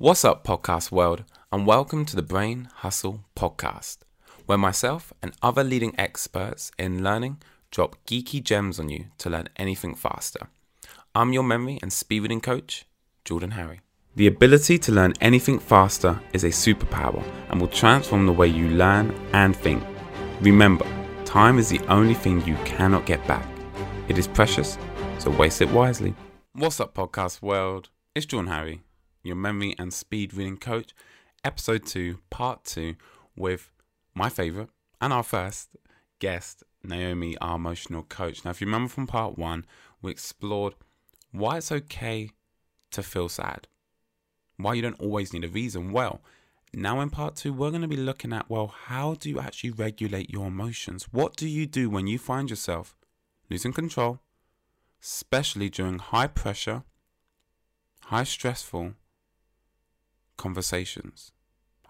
What's up, podcast world, and welcome to the Brain Hustle Podcast, where myself and other leading experts in learning drop geeky gems on you to learn anything faster. I'm your memory and speed reading coach, Jordan Harry. The ability to learn anything faster is a superpower and will transform the way you learn and think. Remember, time is the only thing you cannot get back. It is precious, so waste it wisely. What's up, podcast world? It's Jordan Harry your memory and speed reading coach, episode 2, part 2, with my favorite and our first guest, Naomi, our emotional coach. Now, if you remember from part 1, we explored why it's okay to feel sad, why you don't always need a reason. Well, now in part 2, we're going to be looking at well, how do you actually regulate your emotions? What do you do when you find yourself losing control, especially during high pressure, high stressful, conversations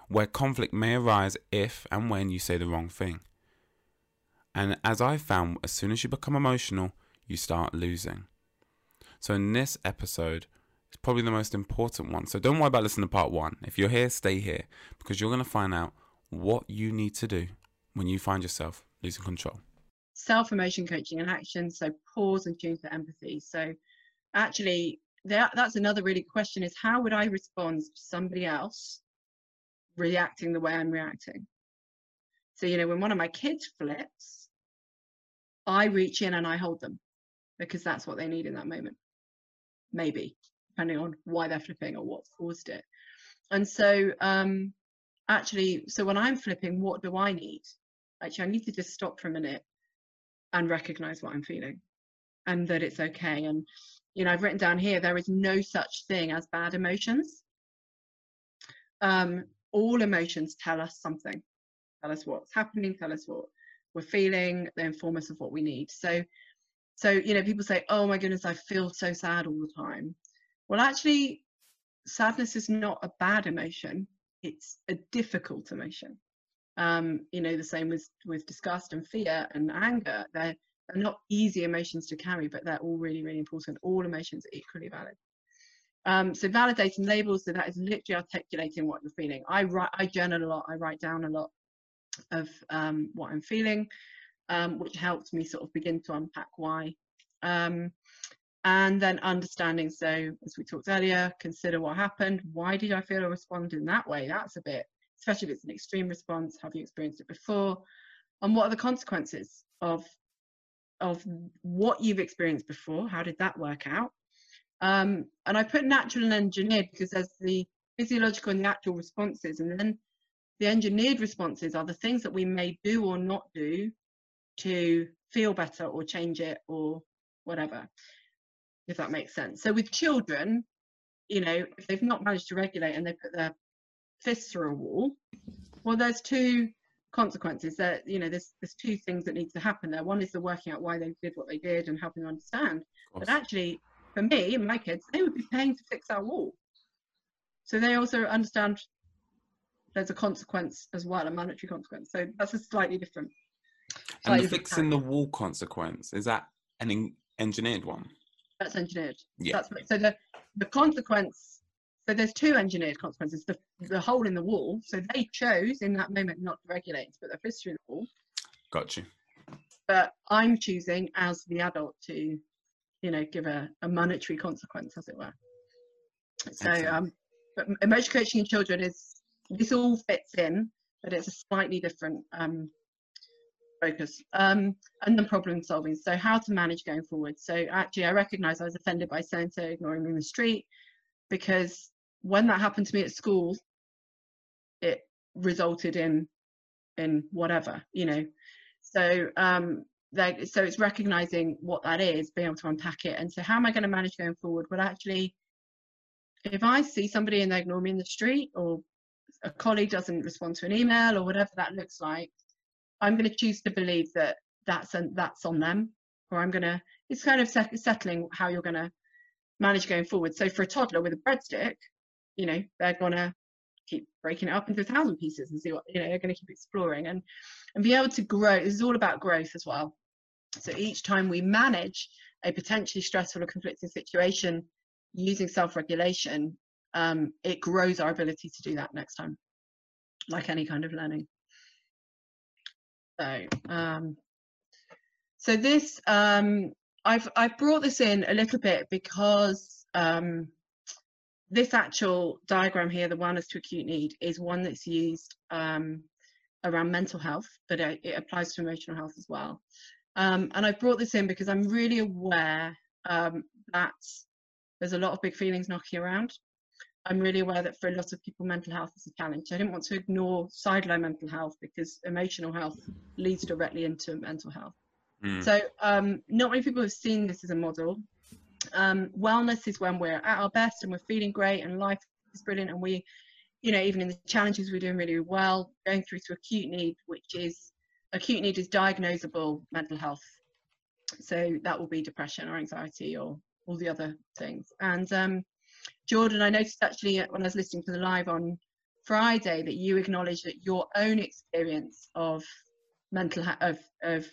where conflict may arise if and when you say the wrong thing. And as I found, as soon as you become emotional, you start losing. So in this episode, it's probably the most important one. So don't worry about listening to part one. If you're here, stay here because you're going to find out what you need to do when you find yourself losing control. Self emotion coaching and action. So pause and tune for empathy. So actually, that that's another really question is how would I respond to somebody else reacting the way I'm reacting? So, you know, when one of my kids flips, I reach in and I hold them because that's what they need in that moment. Maybe, depending on why they're flipping or what's caused it. And so, um, actually, so when I'm flipping, what do I need? Actually, I need to just stop for a minute and recognize what I'm feeling and that it's okay. And you know, I've written down here, there is no such thing as bad emotions. Um, all emotions tell us something, tell us what's happening, tell us what we're feeling, they inform us of what we need. So, so you know, people say, "Oh my goodness, I feel so sad all the time." Well, actually, sadness is not a bad emotion; it's a difficult emotion. Um, you know, the same with with disgust and fear and anger. They're they're not easy emotions to carry, but they're all really, really important. All emotions are equally valid. Um, so validating labels, so that is literally articulating what you're feeling. I write, I journal a lot. I write down a lot of um, what I'm feeling, um, which helps me sort of begin to unpack why. Um, and then understanding. So as we talked earlier, consider what happened. Why did I feel or respond in that way? That's a bit, especially if it's an extreme response. Have you experienced it before? And what are the consequences of of what you've experienced before. How did that work out? Um, and I put natural and engineered because there's the physiological and the actual responses, and then the engineered responses are the things that we may do or not do to feel better or change it or whatever, if that makes sense. So with children, you know, if they've not managed to regulate and they put their fists through a wall, well, there's two consequences that you know there's there's two things that need to happen there. One is the working out why they did what they did and helping them understand. But actually for me and my kids they would be paying to fix our wall. So they also understand there's a consequence as well a monetary consequence. So that's a slightly different slightly and the fixing the wall consequence is that an engineered one? That's engineered. Yeah. That's, so the the consequence so there's two engineered consequences. The, the hole in the wall. So they chose in that moment not to regulate, to put their fist through the wall. Got you. But I'm choosing as the adult to, you know, give a, a monetary consequence, as it were. So, um, but emotional coaching in children is this all fits in, but it's a slightly different um, focus. Um, and then problem solving. So how to manage going forward. So actually, I recognise I was offended by so and so ignoring me in the street because when that happened to me at school, it resulted in in whatever, you know. So um they, so it's recognizing what that is, being able to unpack it. And so how am I going to manage going forward? Well actually if I see somebody and they ignore me in the street or a colleague doesn't respond to an email or whatever that looks like, I'm going to choose to believe that that's an, that's on them, or I'm going to. It's kind of settling how you're going to manage going forward. So for a toddler with a breadstick, you know they're gonna keep breaking it up into a thousand pieces and see what you know they're to keep exploring and and be able to grow this is all about growth as well so each time we manage a potentially stressful or conflicting situation using self-regulation um, it grows our ability to do that next time, like any kind of learning. So, um, so this, um, I've, I've brought this in a little bit because um, this actual diagram here, the wellness to acute need, is one that's used um, around mental health, but it, it, applies to emotional health as well. Um, and I brought this in because I'm really aware um, that there's a lot of big feelings knocking around. I'm really aware that for a lot of people, mental health is a challenge. I didn't want to ignore sideline mental health because emotional health leads directly into mental health. Mm. So um, not many people have seen this as a model. Um, wellness is when we're at our best and we're feeling great and life is brilliant and we, you know, even in the challenges we're doing really well, going through to acute need, which is acute need is diagnosable mental health. So that will be depression or anxiety or all the other things. And um, Jordan, I noticed actually when I was listening to the live on Friday that you acknowledged that your own experience of mental of of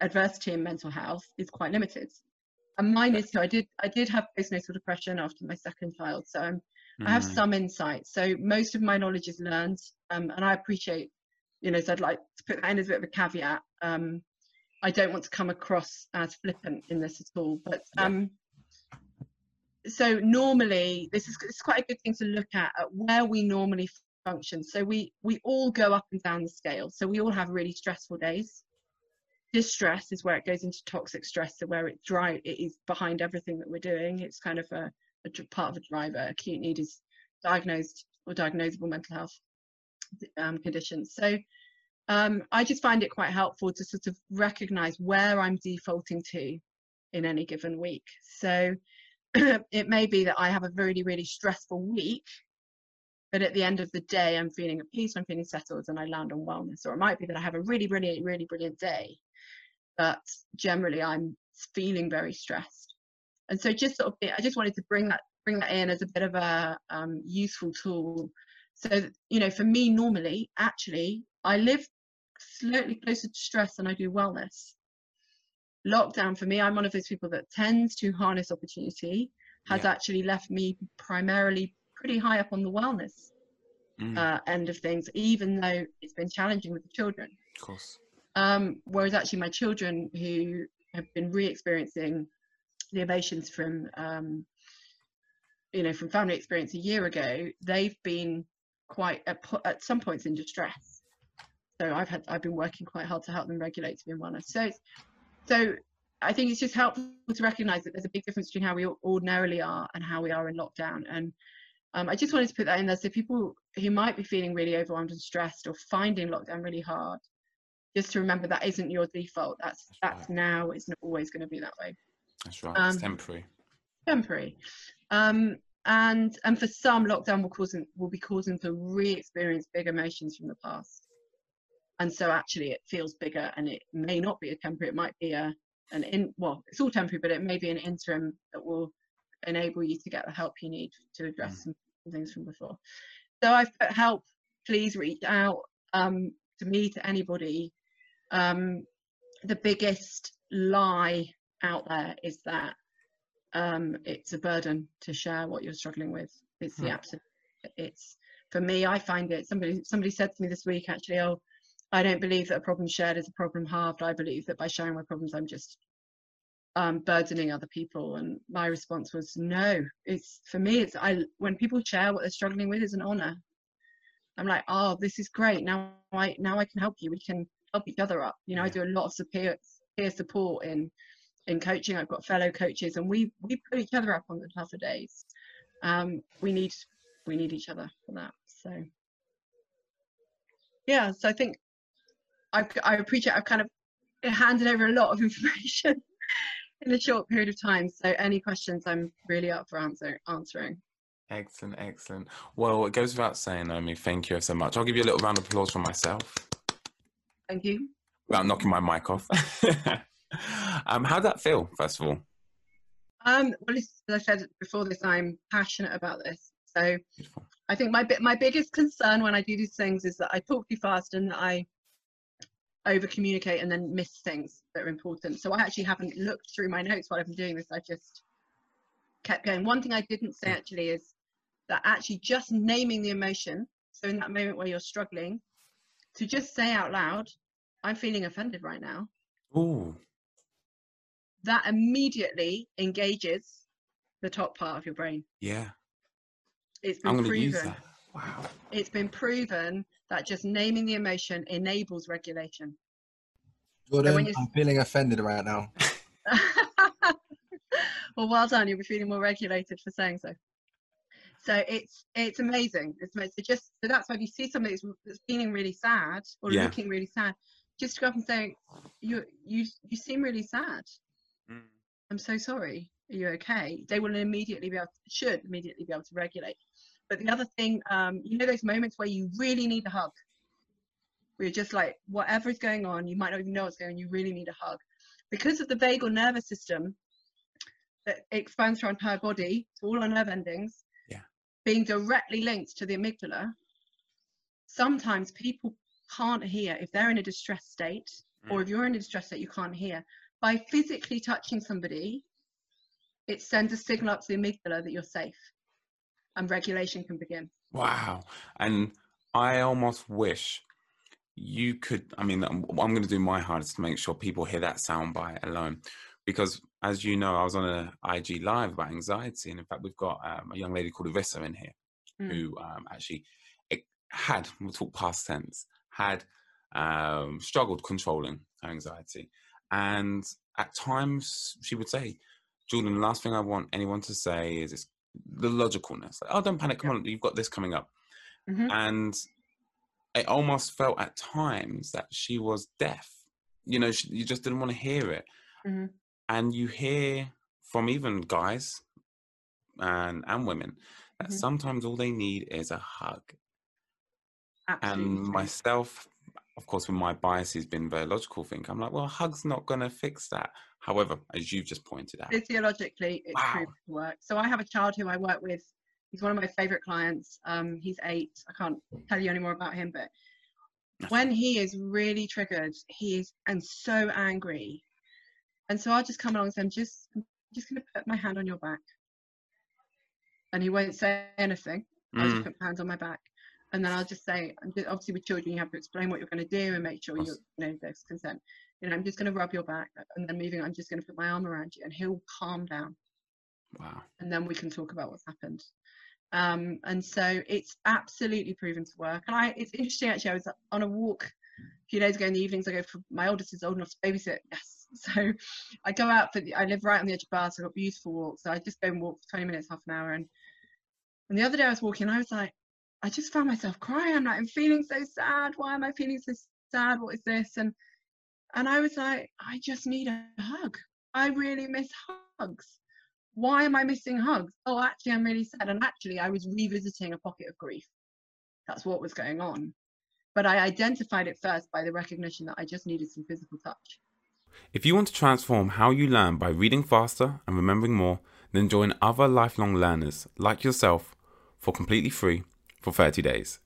adversity in mental health is quite limited. And mine is too. I did I did have postnatal depression after my second child, so mm. I have mm. some insight. So most of my knowledge is learned, um, and I appreciate, you know, so I'd like to put that in as a bit of a caveat. Um, I don't want to come across as flippant in this at all, but um, so normally this is it's quite a good thing to look at, at where we normally function. So we we all go up and down the scale. So we all have really stressful days. Distress is where it goes into toxic stress, so where it dry it is behind everything that we're doing. It's kind of a, a part of a driver. Acute need is diagnosed or diagnosable mental health um, conditions. So um, I just find it quite helpful to sort of recognize where I'm defaulting to in any given week. So it may be that I have a really, really stressful week, but at the end of the day, I'm feeling at peace, I'm feeling settled, and I land on wellness. Or it might be that I have a really brilliant, really brilliant day, but generally I'm feeling very stressed. And so just sort of, I just wanted to bring that bring that in as a bit of a um, useful tool. So you know, for me, normally, actually, I live slightly closer to stress than I do wellness lockdown for me, I'm one of those people that tends to harness opportunity, has yeah. actually left me primarily pretty high up on the wellness mm. uh, end of things, even though it's been challenging with the children. Of course. Um, whereas actually my children who have been re-experiencing the emotions from um, you know from family experience a year ago they've been quite at, at some points in distress so i've had i've been working quite hard to help them regulate to be in wellness so so I think it's just helpful to recognise that there's a big difference between how we ordinarily are and how we are in lockdown. And um, I just wanted to put that in there so people who might be feeling really overwhelmed and stressed or finding lockdown really hard, just to remember that isn't your default. That's that's, that's right. now. It's not always going to be that way. That's right. Um, it's temporary. Temporary. Um, and and for some, lockdown will cause will be causing to re-experience big emotions from the past and so actually it feels bigger and it may not be a temporary it might be a an in well it's all temporary but it may be an interim that will enable you to get the help you need to address mm. some things from before so i've put help please reach out um, to me to anybody um, the biggest lie out there is that um, it's a burden to share what you're struggling with it's the hmm. absolute it's for me i find it somebody somebody said to me this week actually oh I don't believe that a problem shared is a problem halved. I believe that by sharing my problems, I'm just um, burdening other people. And my response was no. It's for me. It's I when people share what they're struggling with is an honor. I'm like, oh, this is great. Now I now I can help you. We can help each other up. You know, I do a lot of peer peer support in in coaching. I've got fellow coaches, and we we put each other up on the tougher days. Um, we need we need each other for that. So yeah, so I think I, I appreciate I've kind of handed over a lot of information in a short period of time. So any questions, I'm really up for answer, answering. Excellent, excellent. Well, it goes without saying, Naomi, thank you so much. I'll give you a little round of applause for myself. Thank you. Without knocking my mic off. um, how did that feel, first of all? Um, well, as I said before this, I'm passionate about this. So Beautiful. I think my my biggest concern when I do these things is that I talk too fast and that I over communicate and then miss things that are important. So I actually haven't looked through my notes while I've been doing this. I just kept going. One thing I didn't say actually is that actually just naming the emotion, so in that moment where you're struggling, to just say out loud, I'm feeling offended right now, Ooh. that immediately engages the top part of your brain. Yeah. It's been going to use proven. that. Wow. It's been proven that just naming the emotion enables regulation. Jordan, when you- I'm feeling offended right now. well, well done. You'll be feeling more regulated for saying so. So it's it's amazing. It's amazing. So just so that's why if you see somebody that's, that's feeling really sad or Yeah. looking really sad, just go up and say, "You you you seem really sad. Mm. I'm so sorry. Are you okay?" They will immediately be able to, should immediately be able to regulate. But the other thing, um, you know, those moments where you really need a hug. Where you're just like, whatever's going on, you might not even know what's going on. You really need a hug because of the vagal nervous system that expands through our entire body to all our nerve endings Yeah. being directly linked to the amygdala sometimes people can't hear if they're in a distressed state or Mm. if you're in a distressed state you can't hear by physically touching somebody it sends a signal up to the amygdala that you're safe and regulation can begin Wow. And I almost wish you could. I mean, I'm, I'm going to do my hardest to make sure people hear that soundbite alone. Because as you know, I was on a IG live about anxiety. And in fact, we've got um, a young lady called Arissa in here Mm. who um, actually had, we'll talk past tense, had um, struggled controlling her anxiety. And at times she would say, Jordan, the last thing I want anyone to say is it's the logicalness. Like, oh, don't panic. Come on, you've got this coming up. Mhm. And it almost felt at times that she was deaf. You know, she, you just didn't want to hear it. Mhm. And you hear from even guys and and women that Mhm. sometimes all they need is a hug. absolutely And myself, of course, with my bias has been very logical think. I'm like, well, hug's not going to fix that. However, as you've just pointed out, physiologically it's Wow. proven to work. So i have a child who i work with. He's one of my favorite clients. Um he's eight. I can't tell you any more about him but when he is really triggered he is and so angry. And so i'll just come along and say i'm just I'm just going to put my hand on your back. And he won't say anything. I'll Mm, just put my hands on my back and then i'll just say obviously with children you have to explain what you're going to do and make sure you you know there's consent you know i'm just going to rub your back and then moving on i'm just going to put my arm around you and he'll calm down wow. and then we can talk about what's happened. Um, and so it's absolutely proven to work. And I, it's interesting actually. I was on a walk a few days ago in the evenings. I go for my oldest is old enough to babysit. Yes, so I go out for. The, I live right on the edge of Bath, so I've got beautiful walks. So I just go and walk for 20 minutes, half an hour. And and the other day I was walking, I was like, I just found myself crying. I'm like, I'm feeling so sad. Why am I feeling so sad? What is this? And and I was like, I just need a hug. I really miss hugs why am I missing hugs? Oh, actually, I'm really sad. And actually, I was revisiting a pocket of grief. That's what was going on. But I identified it first by the recognition that I just needed some physical touch. If you want to transform how you learn by reading faster and remembering more, then join other lifelong learners like yourself for completely free for 30 days.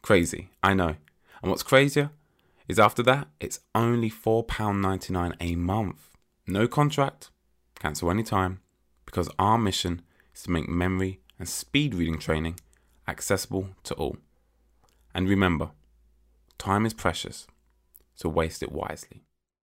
Crazy, I know. And what's crazier is after that, it's only £4.99 a month. No contract, cancel anytime, because our mission is to make memory and speed reading training accessible to all. And remember, time is precious, so waste it wisely.